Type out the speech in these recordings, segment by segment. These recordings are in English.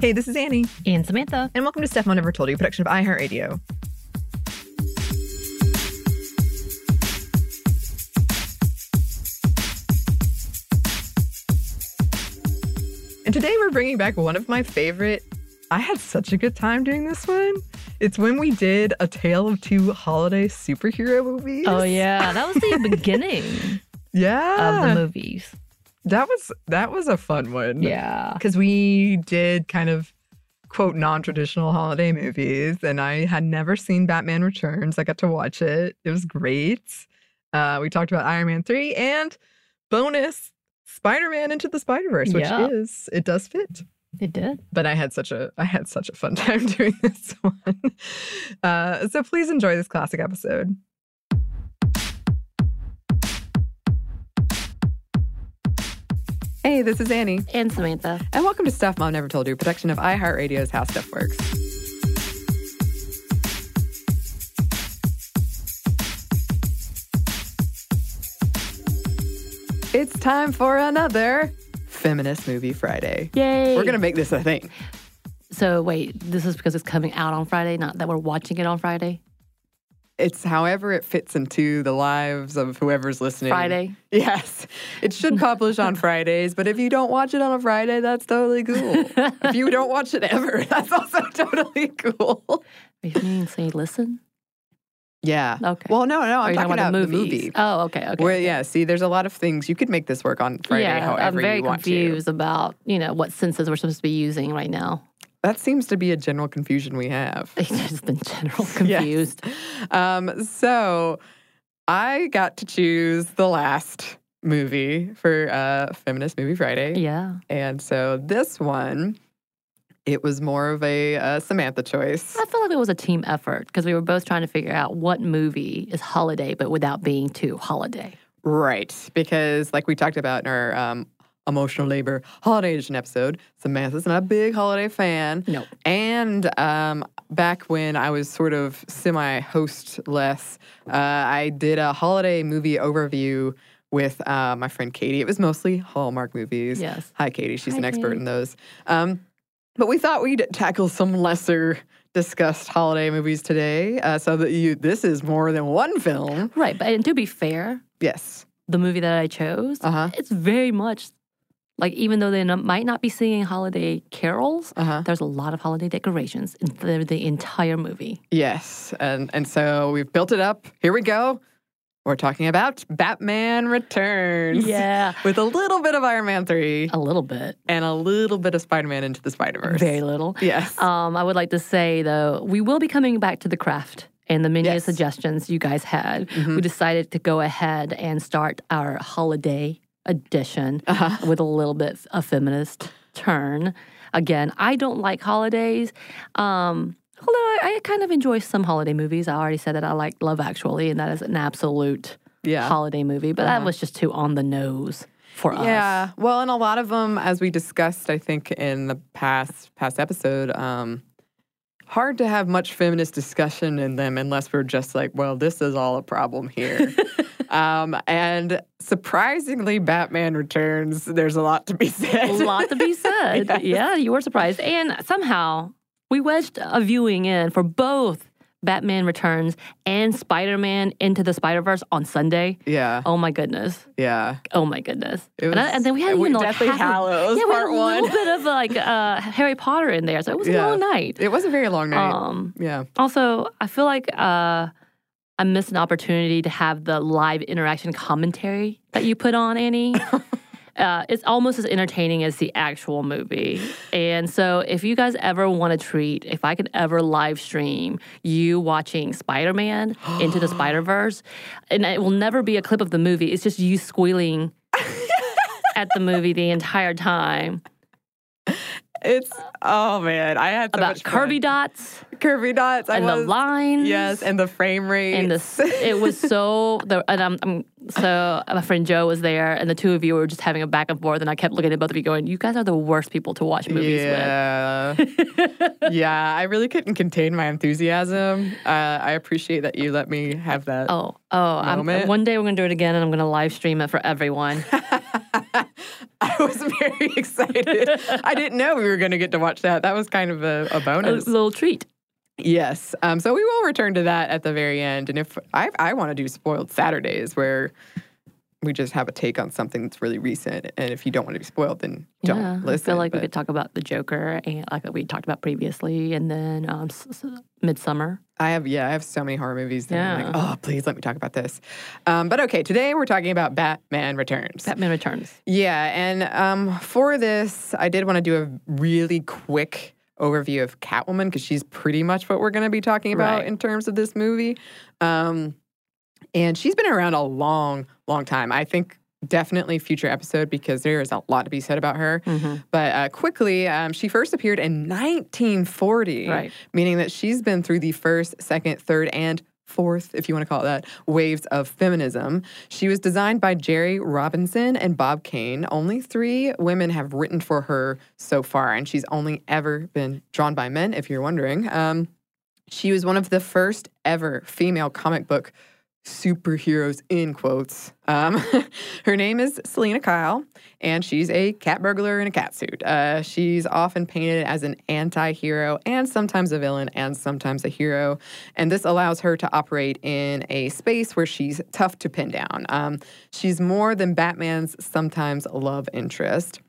Hey, this is Annie, And Samantha. and welcome to Mom Never Told You, a production of iHeartRadio. And today we're bringing back one of my favorite. I had such a good time doing this one. It's when we did a tale of two holiday superhero movies. Oh, yeah. That was the beginning yeah. of the movies. That was that was a fun one. Yeah. because we did kind of quote non-traditional holiday movies and i had never seen batman returns i got to watch it it was great uh, we talked about iron man 3 and bonus spider-man into the spider-verse which Yeah. is it does fit It did. but i had such a i had such a fun time doing this one uh, so please enjoy this classic episode hey this is annie And Samantha. and welcome to Stuff Mom Never Told You, production of iHeartRadio's How Stuff Works. It's time for another Feminist Movie Friday. Yay. We're going to make this a thing. So, wait, this is because it's coming out on Friday, not that we're watching it on Friday? It's however it fits into the lives of whoever's listening. Friday? Yes. It should publish on Fridays, but if you don't watch it on a Friday, that's totally cool. if you don't watch it ever, that's also totally cool. Are you mean say listen? Yeah. Okay. Well, no, no, I'm oh, you're talking about the movie. Oh, okay, okay. Where, yeah, see, there's a lot of things. You could make this work on Friday yeah, however I'm very confused about, you know, what senses we're supposed to be using right now. That seems to be a general confusion we have. It's just been general Yes. confused. Um, so I got to choose the last movie for uh, Feminist Movie Friday. Yeah. And so this one, it was more of a uh, Samantha choice. I feel like it was a team effort because we were both trying to figure out what movie is holiday, but without being too holiday. Right. Because, like we talked about in our um, emotional labor holiday edition episode, Samantha's not a big holiday fan. No. And um, back when I was sort of semi hostless, uh, I did a holiday movie overview with uh, my friend Katie. It was mostly Hallmark movies. Yes. Hi, Katie. She's Hi, an expert Katie. in those. Um, but we thought we'd tackle some lesser discussed holiday movies today. Uh, so that you, this is more than one film. Right. But and to be fair, Yes. the movie that I chose, Uh-huh. it's very much like even though they n- might not be singing holiday carols, Uh-huh. there's a lot of holiday decorations in the, the entire movie. Yes, and and so we've built it up. Here we go. We're talking about Batman Returns. Yeah. With a little bit of Iron Man 3 A little bit. and a little bit of Spider-Man into the Spider-Verse. Very little. Yes. Um, I would like to say though, we will be coming back to the craft and the many Yes. Mm-hmm. suggestions you guys had. We decided to go ahead and start our holiday edition Uh-huh. with a little bit of feminist turn. Again, I don't like holidays. Um, although I, I kind of enjoy some holiday movies. I already said that I like Love Actually, and that is an absolute Yeah. holiday movie, but that Uh-huh. was just too on the nose for us. Yeah. Well, and a lot of them, as we discussed, I think in the past past episode, um, hard to have much feminist discussion in them unless we're just like, well, this is all a problem here. um, and surprisingly, Batman Returns. There's a lot to be said. a lot to be said. Yes. Yeah, you were surprised. And somehow we wedged a viewing in for both Batman Returns and Spider Man Into the Spider Verse on Sunday. yeah. Oh my goodness. Yeah. Oh my goodness. It and, I- and then we had even like half Hallows, yeah, we had a one. little bit of like uh, Harry Potter in there. So it was a long night. It was a very long night. Um, yeah. also, I feel like uh, I missed an opportunity to have the live interaction commentary that you put on, Annie. uh, it's almost as entertaining as the actual movie. And so, if you guys ever want to treat, if I could ever live stream you watching Spider Man into the Spider Verse, and it will never be a clip of the movie, it's just you squealing at the movie the entire time It's oh man, I had so about much fun. Dots Kirby dots. I and the lines. yes, and the frame rate and the it was so the and I'm, I'm so my friend Joe was there and the two of you were just having a back and forth and I kept looking at both of you going you guys are the worst people to watch movies with. yeah. yeah, I really couldn't contain my enthusiasm. Uh, I appreciate that you let me have that. Oh, oh! One day we're gonna do it again and I'm gonna live stream it for everyone. I was very excited. I didn't know we were going to get to watch that. That was kind of a, a a bonus. little treat. Yes. Um, so we will return to that at the very end. And if I, I want to do spoiled Saturdays where we just have a take on something that's really recent. And if you don't want to be spoiled, then don't yeah, listen. I feel like but- we could talk about the Joker and like we talked about previously, and then um, s- s- Midsommar. I have, yeah, I have so many horror movies that I'm like, Yeah. oh, please let me talk about this. Um, but okay, today we're talking about Batman Returns. Batman Returns. Yeah, and um, for this, I did want to do a really quick overview of Catwoman because she's pretty much what we're going to be talking about Right. in terms of this movie. Um, and she's been around a long, long time. I think definitely future episode because there is a lot to be said about her. Mhm. But uh, quickly, um, she first appeared in 1940, Right. meaning that she's been through the first, second, third, and fourth, if you want to call it that, waves of feminism. She was designed by Jerry Robinson and Bob Kane. Only three women have written for her so far, and she's only ever been drawn by men, if you're wondering. Um, she was one of the first ever female comic book superheroes in quotes. Um, her name is Selina Kyle, and she's a cat burglar in a cat suit. Uh, she's often painted as an anti hero and sometimes a villain and sometimes a hero. And this allows her to operate in a space where she's tough to pin down. Um, she's more than Batman's sometimes love interest.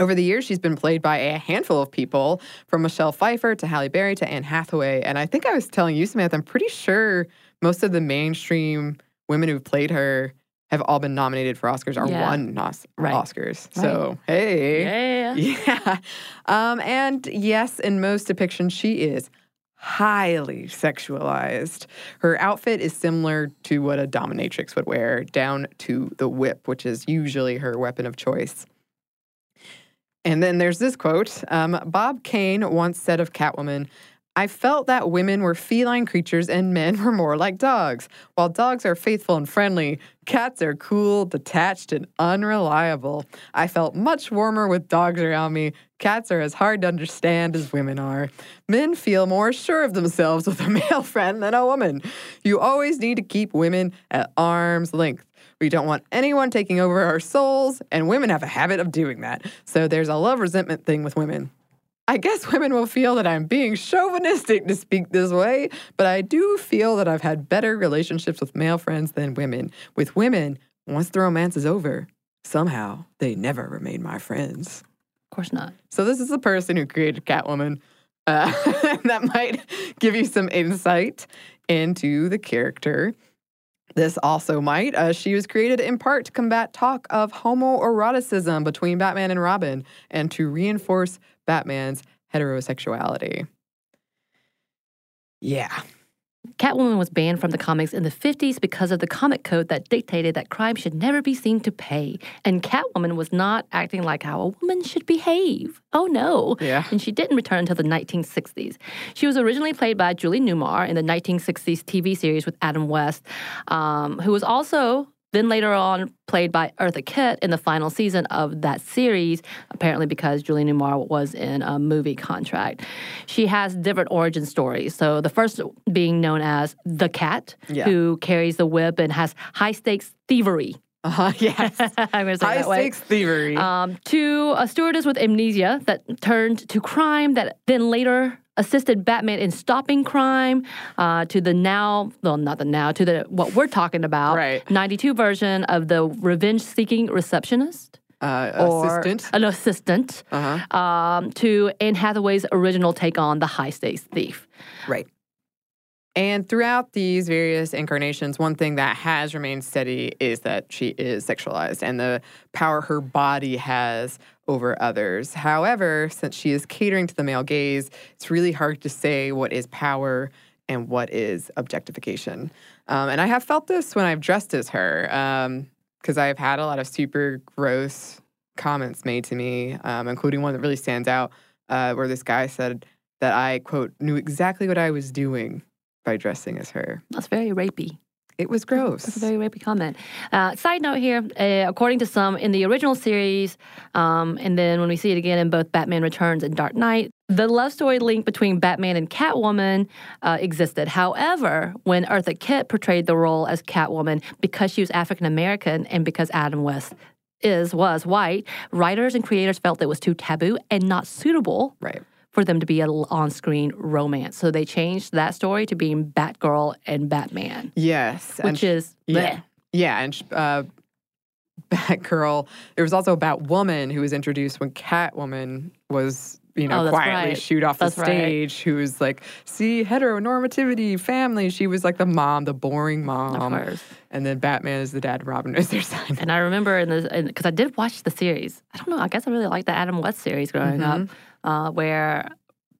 Over the years, she's been played by a handful of people, from Michelle Pfeiffer to Halle Berry to Anne Hathaway. And I think I was telling you, Samantha, I'm pretty sure most of the mainstream women who've played her have all been nominated for Oscars or Yeah. won Os- Right. Oscars. So, hey. Yeah. Yeah. Um, and yes, in most depictions, she is highly sexualized. Her outfit is similar to what a dominatrix would wear, down to the whip, which is usually her weapon of choice. And then there's this quote um, Bob Kane once said of Catwoman, I felt that women were feline creatures and men were more like dogs. While dogs are faithful and friendly, cats are cool, detached, and unreliable. I felt much warmer with dogs around me. Cats are as hard to understand as women are. Men feel more sure of themselves with a male friend than a woman. You always need to keep women at arm's length. We don't want anyone taking over our souls, and women have a habit of doing that. So there's a love resentment thing with women. I guess women will feel that I'm being chauvinistic to speak this way, but I do feel that I've had better relationships with male friends than women. With women, once the romance is over, somehow they never remain my friends. Of course not. So this is the person who created Catwoman. Uh, that might give you some insight into the character. This also might. Uh, she was created in part to combat talk of homoeroticism between Batman and Robin and to reinforce Batman's heterosexuality. Yeah. Catwoman was banned from the comics in the 50s because of the comic code that dictated that crime should never be seen to pay. And Catwoman was not acting like how a woman should behave. Oh no. Yeah. And she didn't return until the 1960s. She was originally played by Julie Newmar in the 1960s TV series with Adam West, um, who was also then later on played by Eartha Kitt in the final season of that series, apparently because Julie Newmar was in a movie contract. She has different origin stories. So the first being known as the cat, Yeah. who carries the whip and has high stakes thievery. Uh-huh, yes. I'm going to say High that way. stakes thievery. Um, to a stewardess with amnesia that turned to crime that then later assisted Batman in stopping crime. Uh, to the now, well, not the now, to the what we're talking about, Right. 92 version of the revenge-seeking receptionist uh, or assistant. an assistant. Uh-huh. Um, to Anne Hathaway's original take on the high-stakes thief. Right. And throughout these various incarnations, one thing that has remained steady is that she is sexualized and the power her body has over others. However, since she is catering to the male gaze, it's really hard to say what is power and what is objectification. Um, and I have felt this when I've dressed as her, because I've had a lot of super gross comments made to me, um, including one that really stands out, uh, where this guy said that I, quote, knew exactly what I was doing by dressing as her. That's very rapey. It was gross. That's a very rapey comment. Uh, side note here, uh, according to some, in the original series, um, and then when we see it again in both Batman Returns and Dark Knight, the love story link between Batman and Catwoman uh, existed. However, when Eartha Kitt portrayed the role as Catwoman, because she was African American and because Adam West is was white, writers and creators felt it was too taboo and not suitable right. For them to be an on-screen romance. So they changed that story to being Batgirl and Batman, Yes. which sh- is yeah. bleh. Yeah, and sh- uh, Batgirl. There was also Batwoman who was introduced when Catwoman was, you know, Oh, quietly right. shoot off That's the stage. Who was like, see, heteronormativity, family. She was like the mom, the boring mom. And then Batman is the dad, Robin is their son. And I remember in the because I did watch the series. I don't know. I guess I really liked the Adam West series growing up, Mm-hmm. uh, where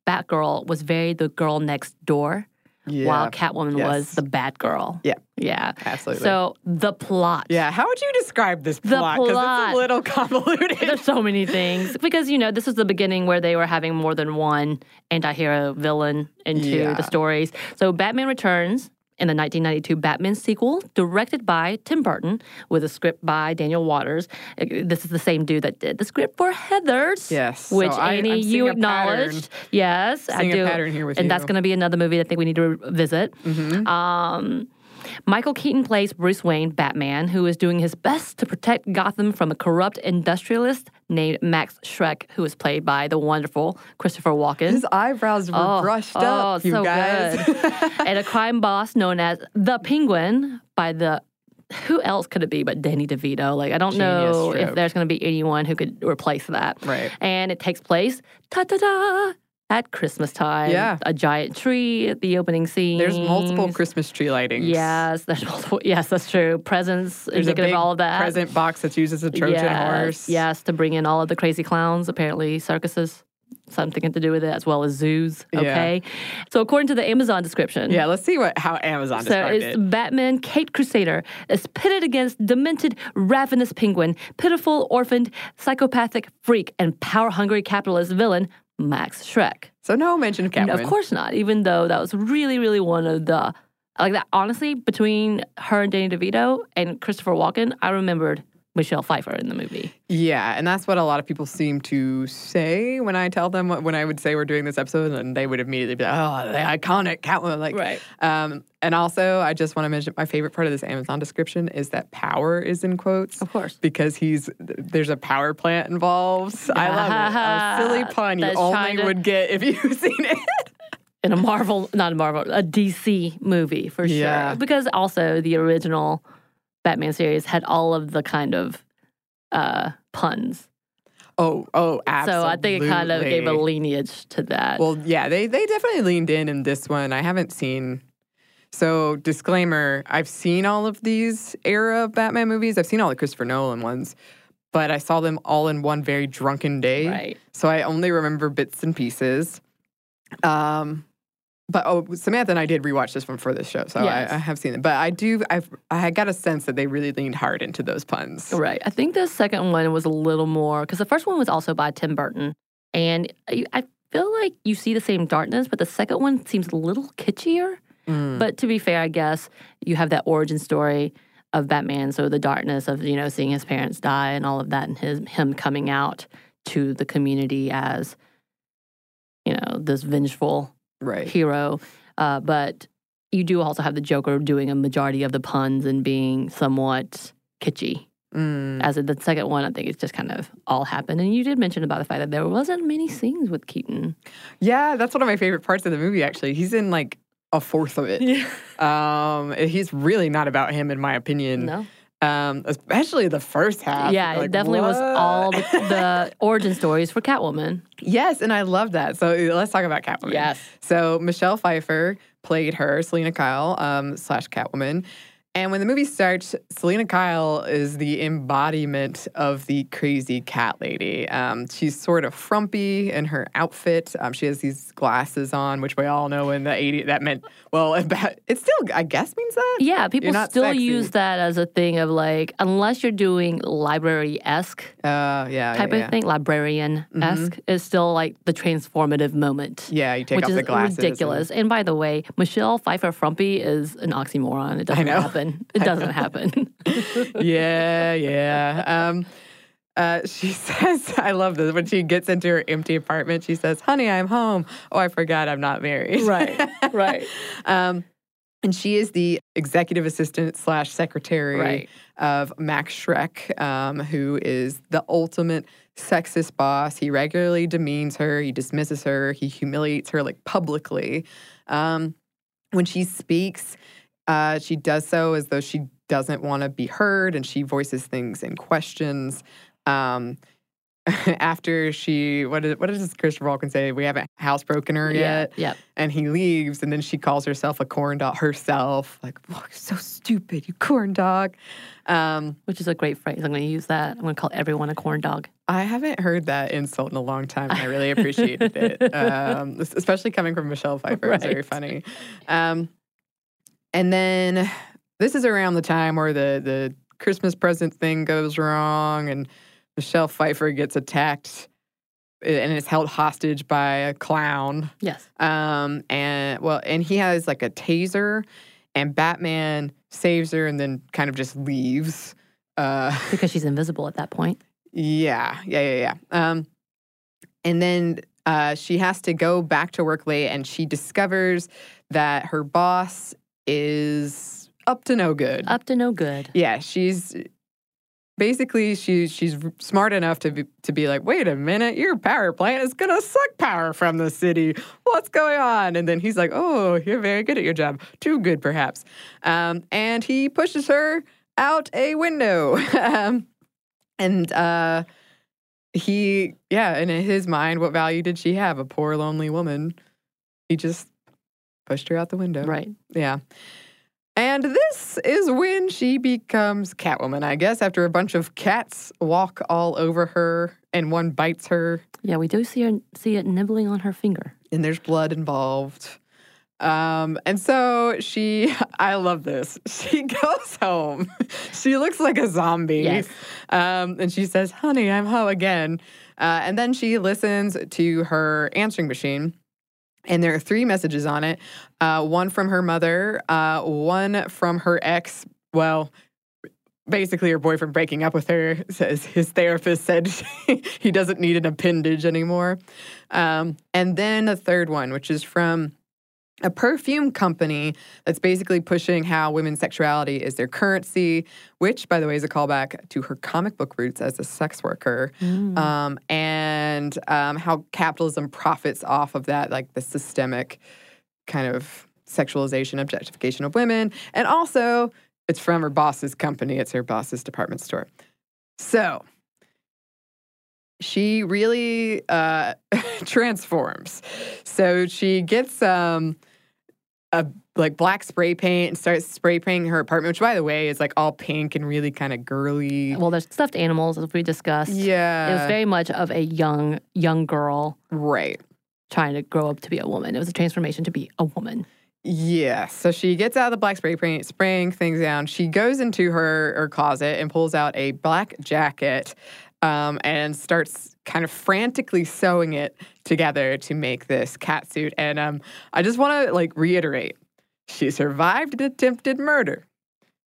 Batgirl was very the girl next door, while Catwoman Yes. was the bad girl. Yeah. yeah, Absolutely. So the plot. Yeah, how would you describe this plot? Because it's a little convoluted. There's so many things because you know this was the beginning where they were having more than one anti-hero villain into Yeah. the stories. So Batman Returns in the 1992 Batman sequel, directed by Tim Burton with a script by Daniel Waters. This is the same dude that did the script for Heathers. Yes, which I- Annie I'm you seeing a pattern. acknowledged. Yes, I do. pattern here with and that's going to be another movie I think we need to revisit. Mm-hmm. Um, Michael Keaton plays Bruce Wayne, Batman, who is doing his best to protect Gotham from a corrupt industrialist named Max Schreck, was played by the wonderful Christopher Walken. His eyebrows were oh, brushed oh, up, you Oh, so guys. good. and a crime boss known as the Penguin by the who else could it be but Danny DeVito? Like I don't Genius know if there's going to be anyone who could replace that. Right. And it takes place ta ta ta at Christmas time. Yeah. A giant tree at the opening scene. There's multiple Christmas tree lightings. Yes, there's multiple. Yes, that's true. Presents There's a indicative big of all of that. present box that's used as a Trojan yes, horse. Yes, to bring in all of the crazy clowns. Apparently, circuses something to do with it, as well as zoos. Yeah. Okay. So according to the Amazon description. Yeah, let's see what how Amazon So it's it. Batman, Caped Crusader, is pitted against demented, ravenous penguin, pitiful, orphaned, psychopathic freak, and power-hungry capitalist villain Max Schreck. So no mention of Catwoman. Of course not, even though that was really, really one of the like that. Honestly, between her and Danny DeVito and Christopher Walken, I remembered Michelle Pfeiffer in the movie. Yeah, and that's what a lot of people seem to say when I tell them what, when I would say we're doing this episode, and they would immediately be like, "Oh, the iconic Catwoman!" Like, Right. Um, and also, I just want to mention my favorite part of this Amazon description is that power is in quotes, Of course. because he's there's a power plant involved. I love it. A silly pun you That's only to- would get if you've seen it. In a Marvel, not a Marvel, a DC movie for sure. Yeah. Because also the original Batman series had all of the kind of uh, puns. Oh, oh, So. I think it kind of gave a lineage to that. Well, yeah, they they definitely leaned in in this one. I haven't seen. So disclaimer: I've seen all of these era of Batman movies. I've seen all the Christopher Nolan ones, but I saw them all in one very drunken day. Right. So I only remember bits and pieces. Um, but oh, Samantha and I did rewatch this one for this show, so Yes. I, I have seen it. But I do, I've, I got a sense that they really leaned hard into those puns. Right. I think the second one was a little more because the first one was also by Tim Burton, and I I feel like you see the same darkness, but the second one seems a little kitschier. Mm. But to be fair, I guess you have that origin story of Batman, so the darkness of you know seeing his parents die and all of that, and his him coming out to the community as you know this vengeful Right. hero. Uh, but you do also have the Joker doing a majority of the puns and being somewhat kitschy. Mm. As in the second one, I think it's just kind of all happened. And you did mention about the fact that there wasn't many scenes with Keaton. Yeah, that's one of my favorite parts of the movie. Actually, he's in like a fourth of it. Um, he's really not about him, in my opinion. No. Um, especially the first half. Yeah, it Like, definitely was all the, the origin stories for Catwoman. Yes, and I love that. So let's talk about Catwoman. Yes. So Michelle Pfeiffer played her, Selina Kyle, um, slash Catwoman. And when the movie starts, Selina Kyle is the embodiment of the crazy cat lady. Um, she's sort of frumpy in her outfit. Um, she has these glasses on, which we all know in the 80s that meant, well, it still, I guess, means that. Yeah, people still sexy. use that as a thing of like, unless you're doing library esque Uh, yeah. type yeah, of yeah. thing, librarian esque, is still like the transformative moment. Yeah, you take which off is the glasses. ridiculous. And, by the way, Michelle Pfeiffer Frumpy is an oxymoron. It doesn't know. Happen. It doesn't happen. yeah, yeah. Um, uh, she says, I love this. When she gets into her empty apartment, she says, Honey, I'm home. Oh, I forgot I'm not married. right, right. Um, and she is the executive assistant slash secretary Right. of Max Schreck, um, who is the ultimate sexist boss. He regularly demeans her, he dismisses her, he humiliates her like publicly. Um, when she speaks, uh, she does so as though she doesn't want to be heard, and she voices things in questions. Um, after she, what, is, what does Christopher Walken say? We haven't housebroken her yet Yeah, and he leaves and then she calls herself a corn dog herself like oh, you're so stupid you corn dog um, which is a great phrase. I'm going to use that. I'm going to call everyone a corn dog. i haven't heard that insult in a long time and i really appreciated it um, especially coming from michelle pfeiffer it's very funny um, and then this is around the time where the, the christmas present thing goes wrong and michelle pfeiffer gets attacked uh, and is held hostage by a clown Yes. Um, and well, and he has like a taser, and Batman saves her and then kind of just leaves. Uh, Because she's invisible at that point. yeah, yeah, yeah, yeah. Um, and then uh, she has to go back to work late, and she discovers that her boss is up to no good. Up to no good. Yeah, she's basically she's she's smart enough to be, to be like, wait a minute, your power plant is gonna suck power from the city. What's going on? And then he's like, oh, you're very good at your job, too good perhaps. Um, and he pushes her out a window. um, and uh, he, yeah, and in his mind, what value did she have? A poor lonely woman. He just pushed her out the window. Right. Yeah. And this is when she becomes Catwoman, I guess, after a bunch of cats walk all over her and one bites her Yeah, we do see her see it nibbling on her finger. and there's blood involved. Um, and so she, I love this. She goes home. she looks like a zombie. Yes. Um, and she says, honey, I'm home again. Uh, and then she listens to her answering machine. And there are three messages on it uh, one from her mother, uh, one from her ex. Well, basically, her boyfriend breaking up with her says his therapist said he doesn't need an appendage anymore. Um, and then a third one, which is from a perfume company that's basically pushing how women's sexuality is their currency, which, by the way, is a callback to her comic book roots as a sex worker, um, and um, how capitalism profits off of that, like the systemic kind of sexualization, objectification of women. And also, it's from her boss's company, it's her boss's department store. So, she really uh, transforms. So she gets um, a like black spray paint and starts spray painting her apartment, which by the way is like all pink and really kind of girly. Well, there's stuffed animals, as we discussed. yeah, It was very much of a young young girl right. trying to grow up to be a woman. It was a transformation to be a woman. Yeah. So she gets out of the black spray paint, spraying things down. She goes into her, her closet and pulls out a black jacket um, and starts kind of frantically sewing it together to make this cat suit. And um, I just want to like reiterate she survived an attempted murder,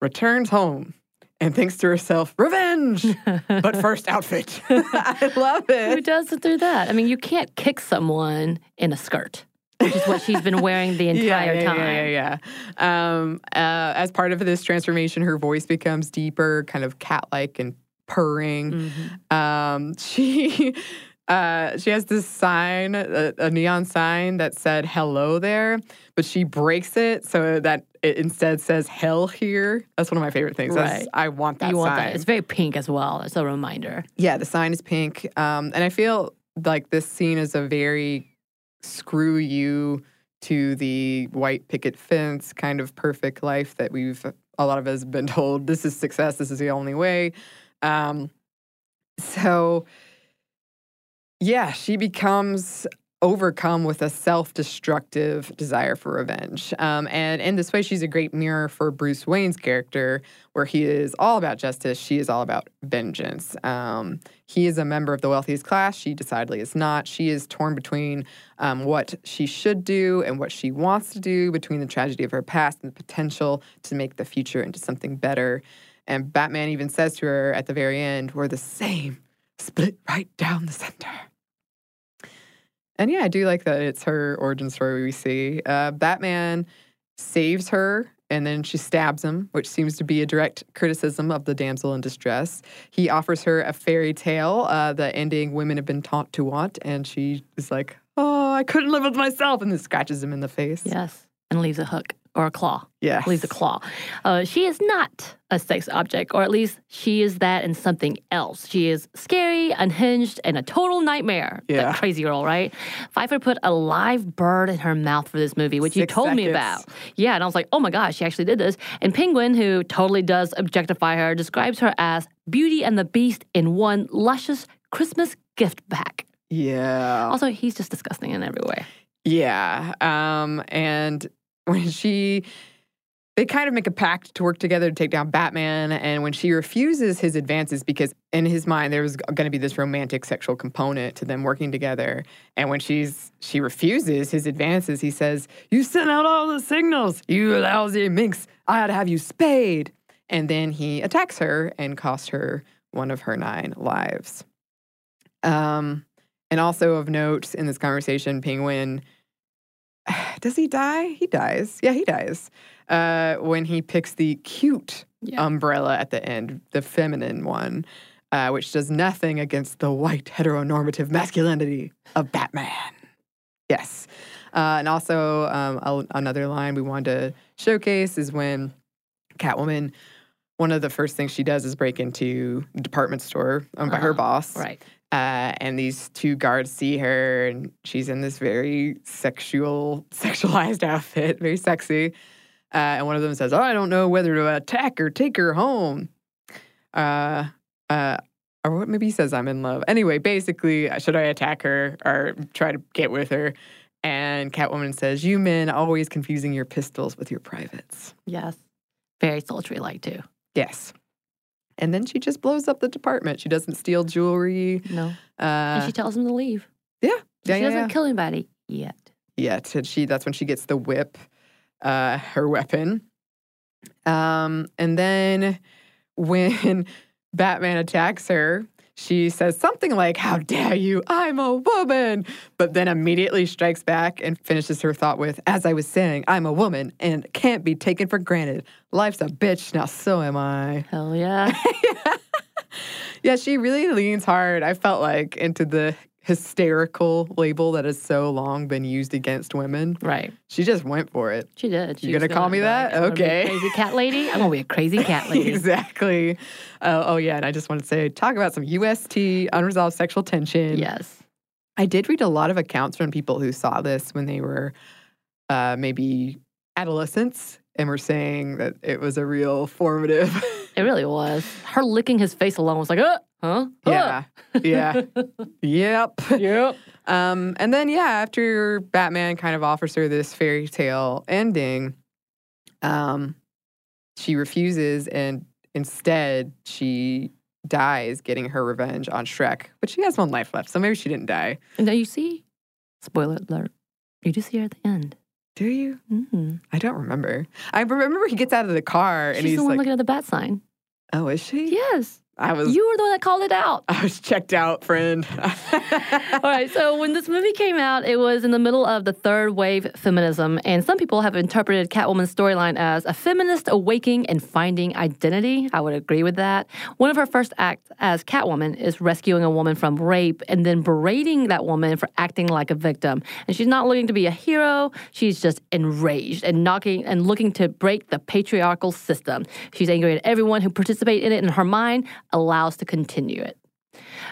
returns home, and thinks to herself, revenge, but first outfit. I love it. Who does it through that? I mean, you can't kick someone in a skirt, which is what she's been wearing the entire yeah, yeah, time. Yeah, yeah, yeah. Um, uh, as part of this transformation, her voice becomes deeper, kind of cat-like and purring. Mhm. Um, she uh, she has this sign, a, a neon sign that said "Hello there," but she breaks it so that it instead says "Hell here." That's one of my favorite things. That's- Right. I want that You want sign. that? It's very pink as well. It's a reminder. Yeah, the sign is pink. Um, and I feel like this scene is a very screw you to the white picket fence kind of perfect life that we've, a lot of us been told this is success, this is the only way. Um, so, yeah, she becomes overcome with a self-destructive desire for revenge. Um, and in this way, she's a great mirror for Bruce Wayne's character, where he is all about justice. She is all about vengeance. Um, he is a member of the wealthiest class. She decidedly is not. She is torn between um, what she should do and what she wants to do, between the tragedy of her past and the potential to make the future into something better. And Batman even says to her at the very end, We're the same, split right down the center. And yeah, I do like that it's her origin story we see. Uh, Batman saves her and then she stabs him, which seems to be a direct criticism of the damsel in distress. He offers her a fairy tale, uh, the ending women have been taught to want, and she is like, Oh, I couldn't live with myself, and then scratches him in the face. Yes. And leaves a hook or a claw. Yes. Leaves a claw. Uh, she is not a sex object, or at least she is that and something else. She is scary, unhinged, and a total nightmare. Yeah. That crazy girl, right? Pfeiffer put a live bird in her mouth for this movie, which you Six told me about. Yeah, and I was like, oh my gosh, she actually did this. And Penguin, who totally does objectify her, describes her as Beauty and the Beast in one luscious Christmas gift bag. Yeah. Also, he's just disgusting in every way. Yeah. Um, and when she, they kind of make a pact to work together to take down Batman. And when she refuses his advances, because in his mind there was going to be this romantic sexual component to them working together. And when she's she refuses his advances, he says, "You sent out all the signals, you lousy minx. I ought to have you spayed." And then he attacks her and costs her one of her nine lives. Um, and also of note in this conversation, Penguin does he die? He dies. Yeah, he dies. Uh, when he picks the cute Yeah. umbrella at the end, the feminine one, uh, which does nothing against the white heteronormative masculinity of Batman. Yes. Uh, and also, um, a- another line we wanted to showcase is when Catwoman, one of the first things she does is break into a department store owned by her Uh-huh. boss. Right. Uh, and these two guards see her, and she's in this very sexual, sexualized outfit, very sexy. Uh, and one of them says, "Oh, I don't know whether to attack or take her home." Uh, uh, or what? Maybe he says, "I'm in love." Anyway, basically, uh, should I attack her or try to get with her? And Catwoman says, "You men always confusing your pistols with your privates." Yes. Very sultry like, too. Yes. And then she just blows up the department. She doesn't steal jewelry. No. Uh, and she tells him to leave. yeah, She yeah, yeah, doesn't yeah. kill anybody yet. yet. And she that's when she gets the whip, uh, her weapon. Um, and then when Batman attacks her, she says something like, How dare you? I'm a woman. But then immediately strikes back and finishes her thought with, As I was saying, I'm a woman and can't be taken for granted. Life's a bitch, now so am I. Hell yeah. Yeah, she really leans hard, I felt like, into the hysterical label that has so long been used against women. right. She just went for it. She did. She You're gonna call me that? I'm gonna be a Okay. crazy cat lady. I'm gonna be a crazy cat lady. exactly. Uh, oh, yeah. And I just want to say, talk about some UST, unresolved sexual tension. Yes. I did read a lot of accounts from people who saw this when they were uh, maybe adolescents and were saying that it was a real formative. It really was. Her licking his face alone was like, uh, huh? Uh. yeah. Yeah. yep. Yep. Um, and then, yeah, after Batman kind of offers her this fairy tale ending, um, she refuses and instead she dies getting her revenge on Schreck. But she has one life left, so maybe she didn't die. And now you see, spoiler alert, you do see her at the end. Do you? Mm-hmm. I don't remember. I remember he gets out of the car and She's he's the one like, looking at the bat sign. "Oh, is she?" Yes. I was. You were the one that called it out. I was checked out, friend. All right, so when this movie came out, it was in the middle of the third wave feminism, and some people have interpreted Catwoman's storyline as a feminist awakening and finding identity. I would agree with that. One of her first acts as Catwoman is rescuing a woman from rape and then berating that woman for acting like a victim. And she's not looking to be a hero, she's just enraged and knocking and looking to break the patriarchal system. She's angry at everyone who participated in it, in her mind allows to continue it.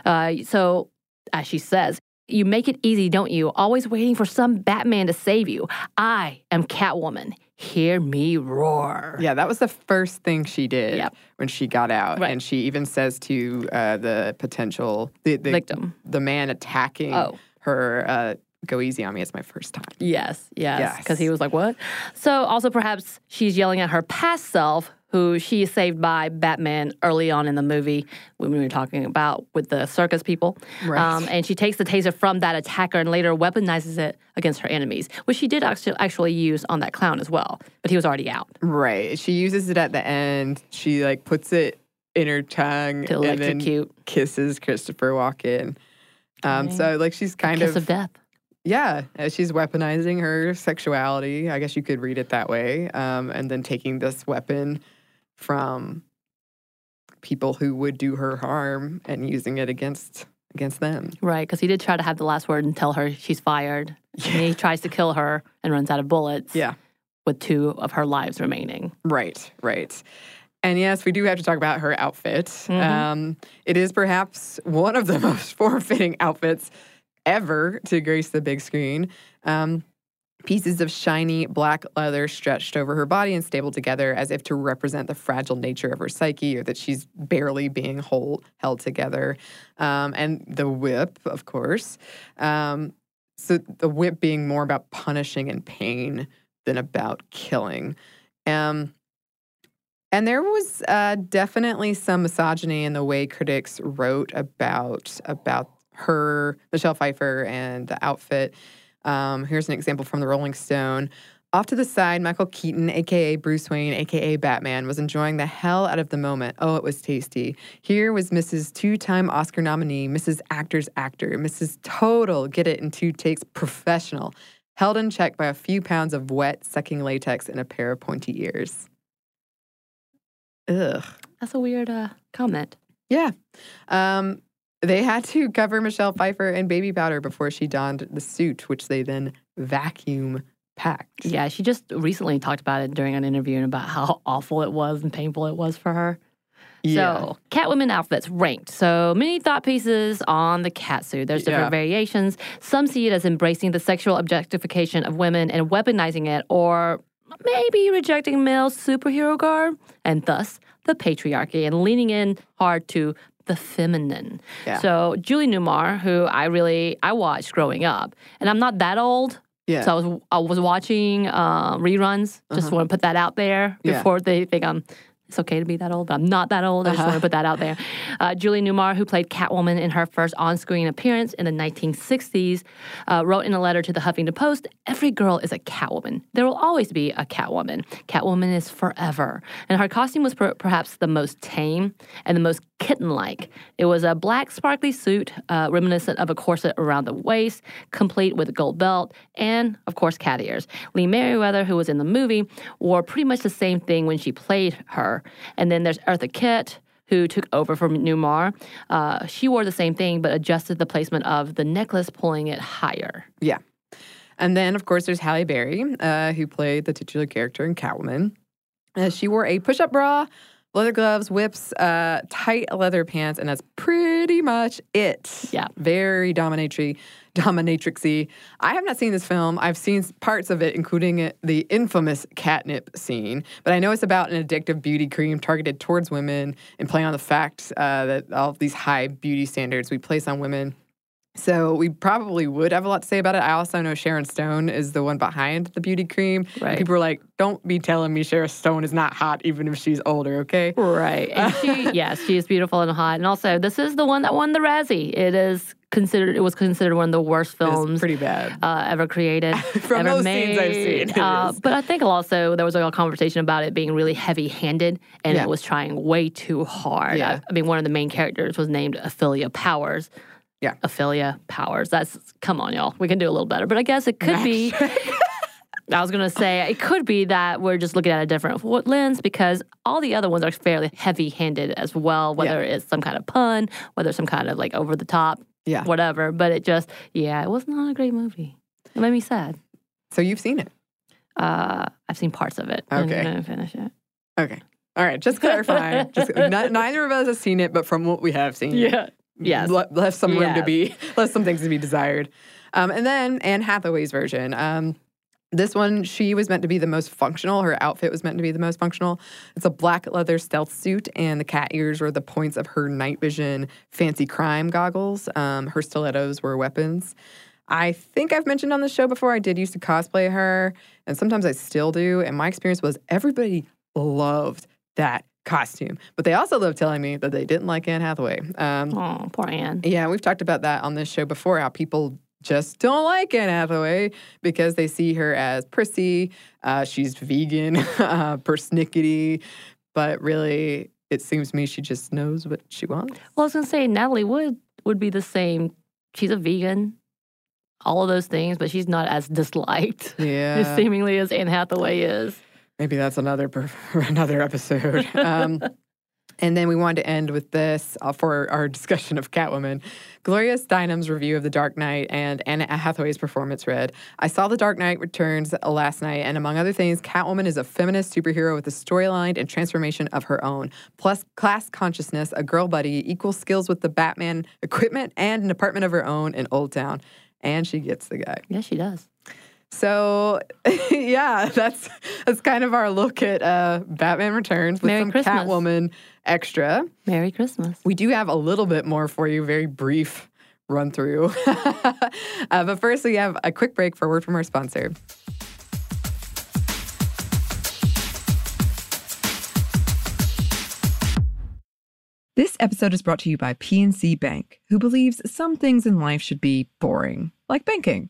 Uh, so, as she says, you make it easy, don't you? Always waiting for some Batman to save you. I am Catwoman. Hear me roar. yeah, that was the first thing she did Yep. when she got out, Right. and she even says to uh, the potential the, the Victim. the man attacking Oh. her, uh, "Go easy on me. It's my first time." Yes, yes. Yes. Because he was like, what? So, also, perhaps she's yelling at her past self, who she is saved by Batman early on in the movie when we were talking about with the circus people. Right. Um, and she takes the taser from that attacker and later weaponizes it against her enemies, which she did actually, actually use on that clown as well, but he was already out. Right. She uses it at the end. She like puts it in her tongue To and then kisses Christopher Walken. Um, so like she's kind of Kiss of, of death. yeah, uh, she's weaponizing her sexuality. I guess you could read it that way. Um, and then taking this weapon from people who would do her harm and using it against against them. Right, because he did try to have the last word and tell her she's fired. And he tries to kill her and runs out of bullets. Yeah. With two of her lives remaining. Right, right. And yes, we do have to talk about her outfit. Mhm. Um, it is perhaps one of the most form-fitting outfits ever to grace the big screen. Um, pieces of shiny black leather stretched over her body and stapled together as if to represent the fragile nature of her psyche or that she's barely being whole, held together. Um, and the whip, of course. Um, so the whip being more about punishing and pain than about killing. Um, and there was uh, definitely some misogyny in the way critics wrote about about her, Michelle Pfeiffer, and the outfit. Um, here's an example from the Rolling Stone. Off to the side, Michael Keaton, aka Bruce Wayne, aka Batman, was enjoying the hell out of the moment. Oh, it was tasty. Here was Mrs. Two time Oscar nominee, Mrs. Actor's Actor, Mrs. Total, get it in two takes, professional, held in check by a few pounds of wet, sucking latex and a pair of pointy ears. Ugh. That's a weird uh, comment. Yeah. Um, they had to cover Michelle Pfeiffer in baby powder before she donned the suit, which they then vacuum packed. Yeah, she just recently talked about it during an interview and about how awful it was and painful it was for her. Yeah. So, Catwoman outfits ranked. So, many thought pieces on the catsuit. There's different Yeah. variations. Some see it as embracing the sexual objectification of women and weaponizing it, or maybe rejecting male superhero garb and thus the patriarchy and leaning in hard to the feminine. Yeah. So, Julie Newmar, who I really I watched growing up, and I'm not that old. yeah. So I was I was watching uh, reruns. Just want to put that out there Yeah. before they think I'm. It's okay to be that old, but I'm not that old. I just want to put that out there. Uh, Julie Newmar, who played Catwoman in her first on-screen appearance in the 1960s, uh, wrote in a letter to the Huffington Post: "Every girl is a Catwoman. There will always be a Catwoman. Catwoman is forever." And her costume was per- perhaps the most tame and the most kitten-like. It was a black sparkly suit, uh, reminiscent of a corset around the waist, complete with a gold belt, and of course cat ears. Lee Meriwether, who was in the movie, wore pretty much the same thing when she played her. And then there's Eartha Kitt. Who took over from Newmar? Uh, she wore the same thing, but adjusted the placement of the necklace, pulling it higher. Yeah. And then, of course, there's Halle Berry, uh, who played the titular character in Catwoman. Uh, she wore a push up bra, leather gloves, whips, uh, tight leather pants, and that's pretty much it. Yeah. Very dominatrix, dominatrixy. I have not seen this film. I've seen parts of it, including the infamous catnip scene. But I know it's about an addictive beauty cream targeted towards women and playing on the fact uh, that all of these high beauty standards we place on women So we probably would have a lot to say about it. I also know Sharon Stone is the one behind the beauty cream. Right. People are like, "Don't be telling me Sharon Stone is not hot, even if she's older." Okay. Right. And she, yes, she is beautiful and hot. And also, this is the one that won the Razzie. It is considered. It was considered one of the worst films pretty bad. uh, ever created. From ever those made. scenes I've seen, Uh, but I think also there was a conversation about it being really heavy-handed, and Yeah. it was trying way too hard. Yeah. I, I mean, one of the main characters was named Ophelia Powers. Yeah. Ophelia Powers. That's come on, y'all. We can do a little better. But I guess it could be. I was gonna say it could be that we're just looking at a different lens because all the other ones are fairly heavy-handed as well. Whether it's some kind of pun, whether it's some kind of like over the top, Yeah. whatever. But it just, yeah, it was not a great movie. It made me sad. So you've seen it. Uh, I've seen parts of it. I Okay. didn't finish it. Okay. All right. Just clarifying. just not, neither of us has seen it, but from what we have seen, Yes. le- left some room to be, left some things to be desired. Um, and then Anne Hathaway's version. Um, this one, she was meant to be the most functional. Her outfit was meant to be the most functional. It's a black leather stealth suit, and the cat ears were the points of her night vision fancy crime goggles. Um, her stilettos were weapons. I think I've mentioned on the show before, I did used to cosplay her, and sometimes I still do. And my experience was everybody loved that costume, but they also love telling me that they didn't like Anne Hathaway. Um, Oh, poor Anne. yeah, we've talked about that on this show before. How people just don't like Anne Hathaway because they see her as prissy. Uh, she's vegan, uh, persnickety, but really, it seems to me she just knows what she wants. Well, I was gonna say Natalie Wood would be the same. She's a vegan, all of those things, but she's not as disliked Yeah, seemingly as Anne Hathaway is. Maybe that's another per- another episode. Um, and then we wanted to end with this uh, for our discussion of Catwoman. Gloria Steinem's review of The Dark Knight and Anna Hathaway's performance read I saw The Dark Knight Returns last night, and among other things, Catwoman is a feminist superhero with a storyline and transformation of her own, plus class consciousness, a girl buddy, equal skills with the Batman equipment, and an apartment of her own in Old Town. And she gets the guy. Yes, she does. So, yeah, that's that's kind of our look at uh, Batman Returns with Merry some Christmas. Catwoman extra. Merry Christmas. We do have a little bit more for you, very brief run through. uh, but first, we have a quick break for a word from our sponsor. This episode is brought to you by PNC Bank, who believes some things in life should be boring, like banking.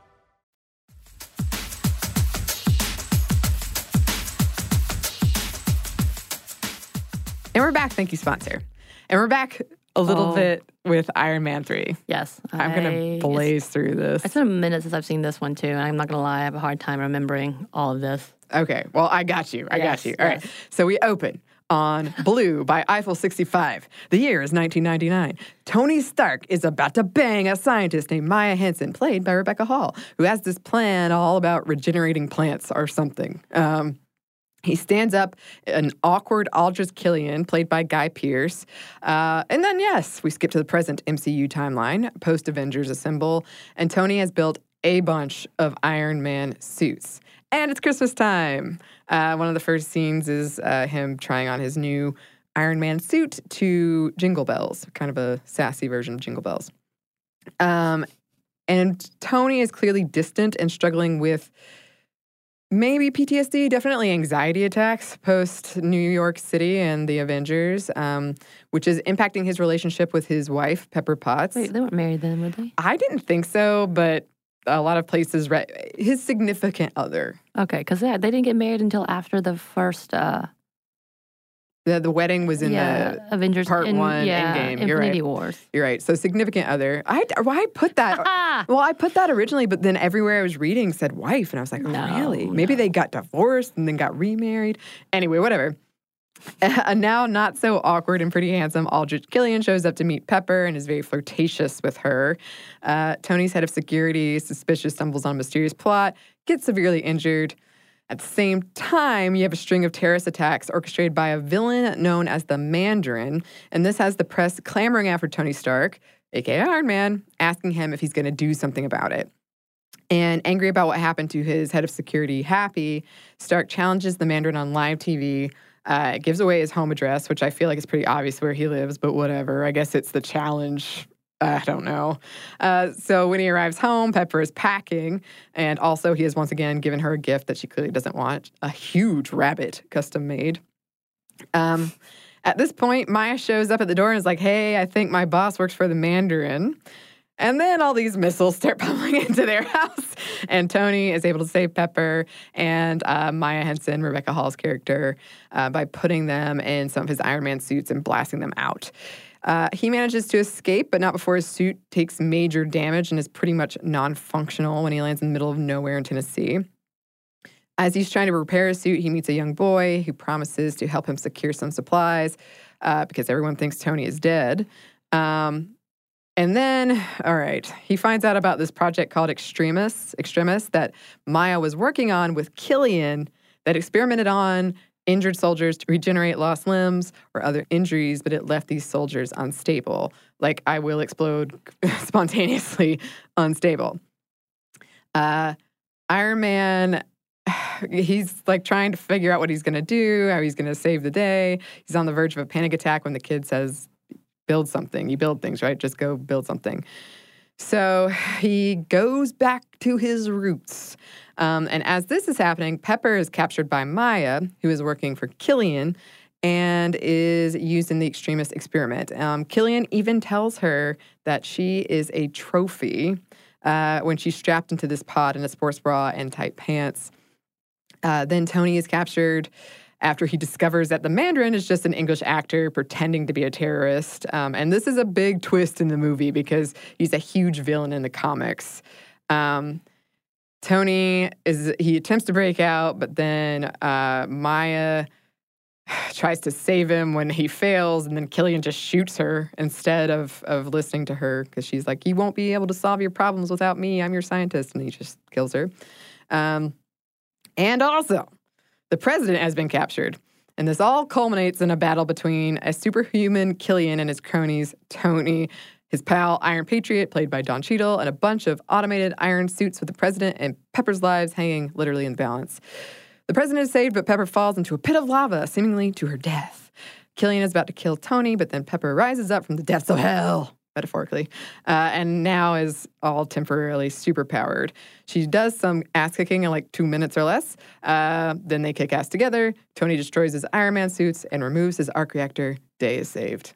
And we're back. Thank you, sponsor. And we're back a little Oh. bit with Iron Man 3. Yes. I'm going to blaze through this. It's been a minute since I've seen this one too, and I'm not gonna lie, I have a hard time remembering all of this. Okay, well, I got you. I Yes, got you. All right. yes. So we open on Blue by Eiffel 65. The year is 1999. Tony Stark is about to bang a scientist named Maya Hansen, played by Rebecca Hall, who has this plan all about regenerating plants or something. Um, he stands up an awkward Aldrich Killian, played by Guy Pearce. Uh, and then, yes, we skip to the present MCU timeline, post Avengers Assemble, and Tony has built a bunch of Iron Man suits. And it's Christmas time. Uh, one of the first scenes is uh, him trying on his new Iron Man suit to Jingle Bells, kind of a sassy version of Jingle Bells. Um, and Tony is clearly distant and struggling with maybe PTSD, definitely anxiety attacks post New York City and the Avengers, um, which is impacting his relationship with his wife, Pepper Potts. Wait, they weren't married then, were they? I didn't think so, but a lot of places, re- his significant other. Okay, because they, they didn't get married until after the first. Uh, The, the wedding was in yeah, the. Avengers part in- one, yeah, Endgame. You're Infinity right. Wars. You're right. So significant other. I why I put that. Well, I put that originally, but then everywhere I was reading said wife, and I was like, oh, No, really? Maybe no. they got divorced and then got remarried. Anyway, whatever. A now not so awkward and pretty handsome Aldrich Killian shows up to meet Pepper and is very flirtatious with her. Uh, Tony's head of security, suspicious, stumbles on a mysterious plot, gets severely injured. At the same time, you have a string of terrorist attacks orchestrated by a villain known as the Mandarin, and this has the press clamoring after Tony Stark, aka Iron Man, asking him if he's going to do something about it. And angry about what happened to his head of security, Happy, Stark challenges the Mandarin on live TV. Uh, gives away his home address, which I feel like is pretty obvious where he lives, but whatever. I guess it's the challenge. I don't know. Uh, so when he arrives home, Pepper is packing, and also he has once again given her a gift that she clearly doesn't want a huge rabbit, custom made. Um, at this point, Maya shows up at the door and is like, Hey, I think my boss works for the Mandarin. And then all these missiles start pummeling into their house. And Tony is able to save Pepper and uh, Maya Hansen, Rebecca Hall's character, uh, by putting them in some of his Iron Man suits and blasting them out. Uh, he manages to escape, but not before his suit takes major damage and is pretty much non functional when he lands in the middle of nowhere in Tennessee. As he's trying to repair his suit, he meets a young boy who promises to help him secure some supplies uh, because everyone thinks Tony is dead. Um, and then, all right, he finds out about this project called Extremis, Extremis that Maya was working on with Killian that experimented on injured soldiers to regenerate lost limbs or other injuries, but it left these soldiers unstable. Like, I will explode spontaneously unstable. Uh, Iron Man, he's like trying to figure out what he's going to do, how he's going to save the day. He's on the verge of a panic attack when the kid says, build something. You build things, right? Just go build something. So he goes back to his roots. Um, and as this is happening, Pepper is captured by Maya, who is working for Killian and is used in the Extremis experiment. Um, Killian even tells her that she is a trophy uh, when she's strapped into this pod in a sports bra and tight pants. Uh, then Tony is captured after he discovers that the Mandarin is just an English actor pretending to be a terrorist. Um, and this is a big twist in the movie because he's a huge villain in the comics. Um, Tony is he attempts to break out, but then uh, Maya tries to save him when he fails, and then Killian just shoots her instead of of listening to her because she's like, "You won't be able to solve your problems without me. I'm your scientist," and he just kills her. Um, and also, the president has been captured. And this all culminates in a battle between a superhuman Killian and his cronies, Tony, his pal Iron Patriot, played by Don Cheadle, and a bunch of automated iron suits with the president and Pepper's lives hanging literally in balance. The president is saved, but Pepper falls into a pit of lava, seemingly to her death. Killian is about to kill Tony, but then Pepper rises up from the depths of hell, metaphorically, uh, and now is all temporarily superpowered. She does some ass kicking in like two minutes or less. Uh, then they kick ass together. Tony destroys his Iron Man suits and removes his arc reactor. Day is saved.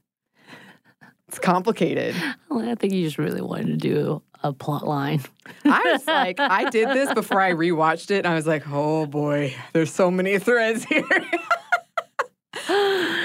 It's complicated. Well, I think you just really wanted to do a plot line. I was like, I did this before I rewatched it, and I was like, oh boy, there's so many threads here.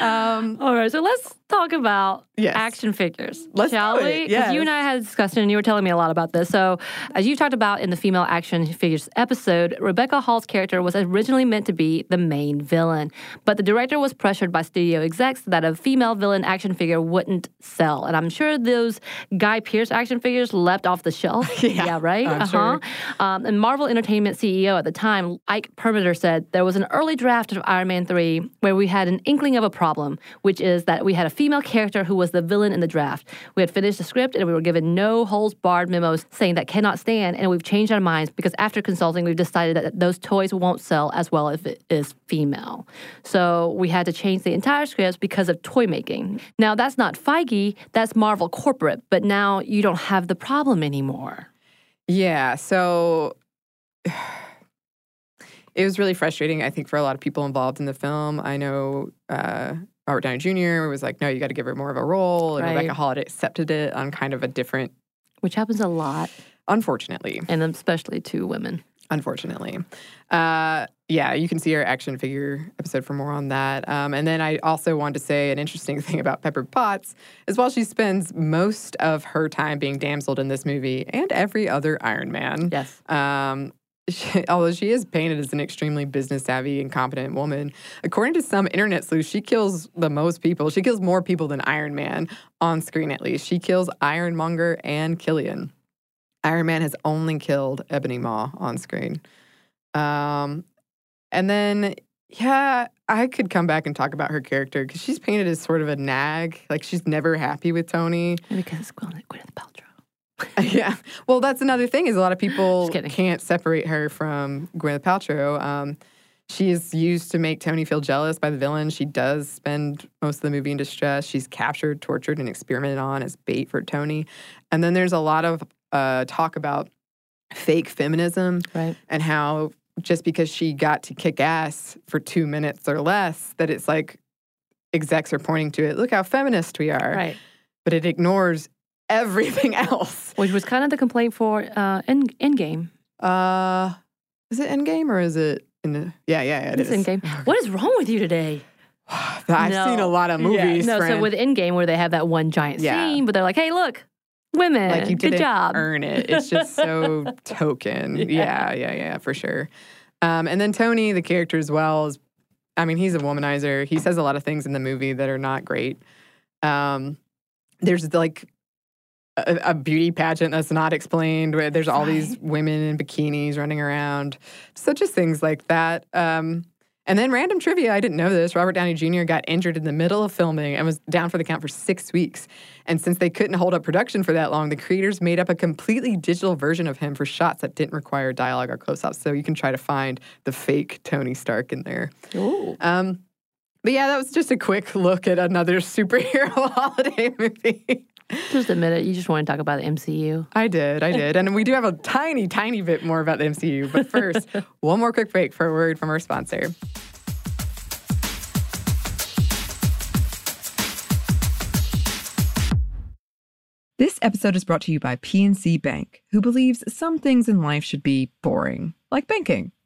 um, All right, so let's talk about Yes. action figures. Let's shall do it, we? Because you and. I had discussed it, and you were telling me a lot about this. So, as you talked about in the female action figures episode, Rebecca Hall's character was originally meant to be the main villain, but the director was pressured by studio execs that a female villain action figure wouldn't sell, and I'm sure those Guy Pearce action figures leapt off the shelf. Yeah, right. Uh huh. Um, and Marvel Entertainment CEO at the time, Ike Perlmutter, said there was an early draft of Iron Man 3 where we had an inkling of a problem, which is that we had a female character who was the villain in the draft. We had finished the script and we were given no holds barred memos saying that cannot stand, and we've changed our minds because after consulting, we've decided that those toys won't sell as well if it is female. So we had to change the entire script because of toy making. Now, that's not Feige, that's Marvel corporate, but now you don't have the problem anymore. Yeah. So it was really frustrating, I think, for a lot of people involved in the film. I know uh, Robert Downey Jr. was like, no, you got to give her more of a role. And Right. Rebecca Holiday accepted it on kind of a different, Which happens a lot, unfortunately. and especially to women. Unfortunately. Uh, yeah, you can see our action figure episode for more on that. Um, and then I also wanted to say an interesting thing about Pepper Potts is while she spends most of her time being damseled in this movie and every other Iron Man, Yes. um, she, although she is painted as an extremely business savvy and competent woman, according to some internet sleuths, she kills the most people. She kills more people than Iron Man on screen, at least. She kills Ironmonger and Killian. Iron Man has only killed Ebony Maw on screen. Um, and then, yeah, I could come back and talk about her character because she's painted as sort of a nag. Like she's never happy with Tony. Because Gwyneth Paltrow. yeah. Well, that's another thing is a lot of people can't separate her from Gwyneth Paltrow. Um, she is used to make Tony feel jealous by the villain. She does spend most of the movie in distress. She's captured, tortured, and experimented on as bait for Tony. And then there's a lot of uh, talk about fake feminism Right. and how just because she got to kick ass for two minutes or less, that it's like execs are pointing to it. Look how feminist we are. Right. But it ignores everything else. Which was kind of the complaint for uh, End Endgame. Uh, is it Endgame or is it in the? Yeah, yeah, yeah, it It's is. Endgame. What is wrong with you today? I've No. seen a lot of Yeah. movies. No, so friend. with Endgame where they have that one giant Yeah. scene, but they're like, "Hey, look, women, like you good didn't job." earn it. It's just so token. Yeah, yeah, yeah, for sure. Um, and then Tony, the character as well, is. I mean, he's a womanizer. He says a lot of things in the movie that are not great. Um, there's like a, a beauty pageant that's not explained. Where there's all these women in bikinis running around, such as things like that. Um, and then random trivia. I didn't know this. Robert Downey Jr. got injured in the middle of filming and was down for the count for six weeks. And since they couldn't hold up production for that long, the creators made up a completely digital version of him for shots that didn't require dialogue or close-ups. So you can try to find the fake Tony Stark in there. Ooh. Um, but yeah, that was just a quick look at another superhero holiday movie. Just admit it. You just want to talk about the MCU. I did, I did. And we do have a tiny, tiny bit more about the MCU. But first, one more quick break for a word from our sponsor. This episode is brought to you by PNC Bank, who believes some things in life should be boring, like banking.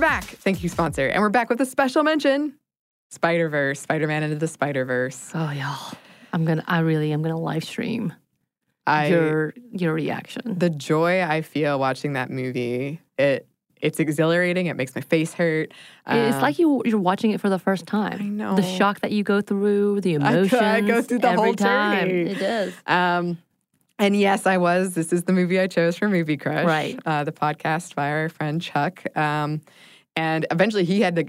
We're back. Thank you, sponsor. And we're back with a special mention Spider Verse, Spider Man into the Spider Verse. Oh, y'all. I'm gonna. I really am gonna live stream I your your reaction. the joy I feel watching that movie, it It's exhilarating. It makes my face hurt. it's Um, like you you're watching it for the first time. I know. the shock that you go through, the I emotions. I go through the whole time. journey. It does. Um, and yes, I was. This is the movie I chose for Movie Crush, Right. Uh, the podcast by our friend Chuck. Um, and eventually, he had to.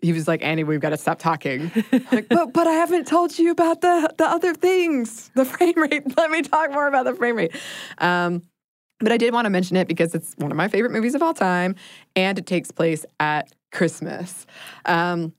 He was like, "Annie, we've got to stop talking." like, but but I haven't told you about the the other things, the frame rate. Let me talk more about the frame rate. Um, but I did want to mention it because it's one of my favorite movies of all time, and it takes place at Christmas. Um,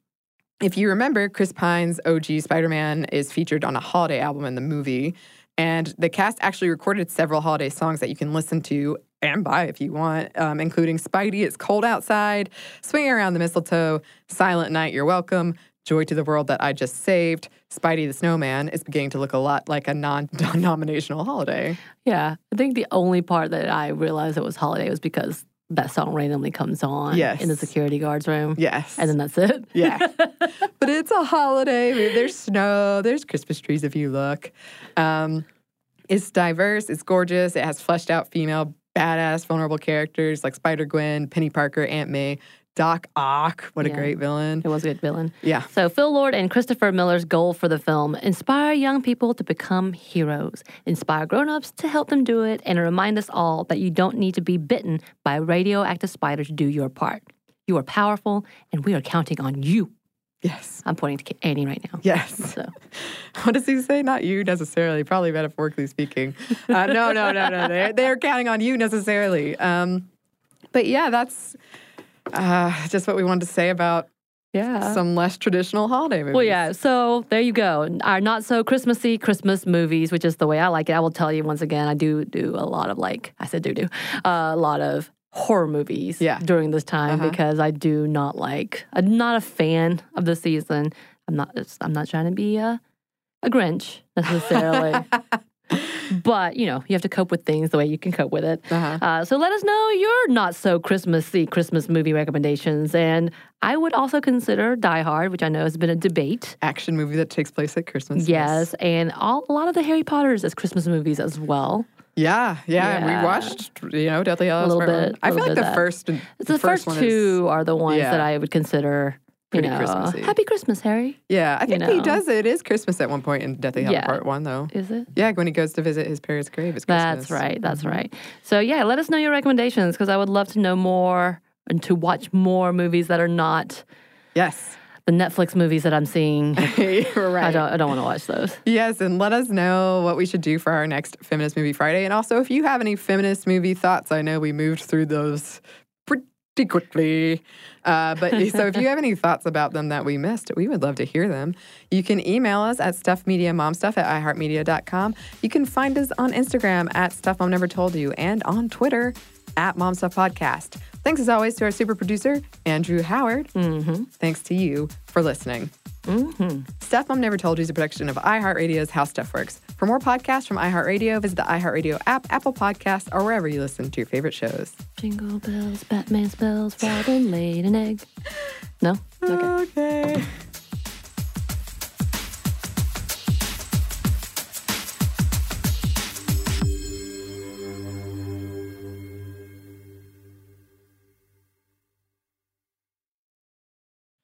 if you remember, Chris Pine's OG Spider Man is featured on a holiday album in the movie. And the cast actually recorded several holiday songs that you can listen to and buy if you want, um, including Spidey, It's Cold Outside, Swinging Around the Mistletoe, Silent Night, You're Welcome, Joy to the World That I Just Saved, Spidey the Snowman is beginning to look a lot like a non denominational holiday. Yeah, I think the only part that I realized it was holiday was because that song randomly comes on in the security guard's room. Yes. And then that's it. Yeah. but it's a holiday. There's snow, there's Christmas trees if you look. Um, it's diverse, it's gorgeous, it has fleshed out female, badass, vulnerable characters like Spider Gwen, Peni Parker, Aunt May, Doc Ock. What a great villain. It was a good villain. Yeah. So, Phil Lord and Christopher Miller's goal for the film inspire young people to become heroes, inspire grown-ups to help them do it, and remind us all that you don't need to be bitten by a radioactive spider to do your part. You are powerful, and we are counting on you. Yes. I'm pointing to Annie right now. Yes. So, What does he say? Not you necessarily, probably metaphorically speaking. Uh, no, no, no, no. They're, they're counting on you necessarily. Um, but yeah, that's uh, just what we wanted to say about yeah. some less traditional holiday movies. Well, yeah. So there you go. Our not so Christmassy Christmas movies, which is the way I like it. I will tell you once again, I do do a lot of like I said do do uh, a lot of horror movies Yeah. during this time Uh-huh. because I do not like. I'm not a fan of the season. I'm not. I'm not trying to be a a Grinch necessarily. But you know, you have to cope with things the way you can cope with it. Uh-huh. Uh, so let us know your not so Christmassy Christmas movie recommendations, and I would also consider Die Hard, which I know has been a debate. Action movie that takes place at Christmas. Yes, and all, a lot of the Harry Potters as Christmas movies as well. Yeah, yeah. Yeah. We watched, you know, Deathly Hallows. A little bit, I feel like the first, The, first, one is- two are the ones yeah. that I would consider, you Pretty know, Christmassy. Happy Christmas, Harry. yeah, I you think he does. It is Christmas at one point in Deathly Hallows Yeah. Part One, though. Is it? Yeah, when he goes to visit his parents' grave, it's Christmas. That's right. That's Mhm. right. So yeah, let us know your recommendations because I would love to know more and to watch more movies that are not Yes. The Netflix movies that I'm seeing. Right. I don't. I don't want to watch those. Yes, and let us know what we should do for our next Feminist Movie Friday. And also, if you have any feminist movie thoughts, I know we moved through those pretty quickly. Uh, but so if you have any thoughts about them that we missed, we would love to hear them. You can email us at stuffmediamomstuff at iheartmedia.com. You can find us on Instagram at Stuff Mom Never Told You and on Twitter at Mom Stuff Podcast. Thanks as always to our super producer, Andrew Howard. Mm-hmm. Thanks to you for listening. Mm-hmm. Stuff Mom Never Told You is a production of iHeartRadio's How Stuff Works. For more podcasts from iHeartRadio, visit the iHeartRadio app, Apple Podcasts, or wherever you listen to your favorite shows. Jingle bells, Batman spells, Robin laid an egg. No. Okay. Okay.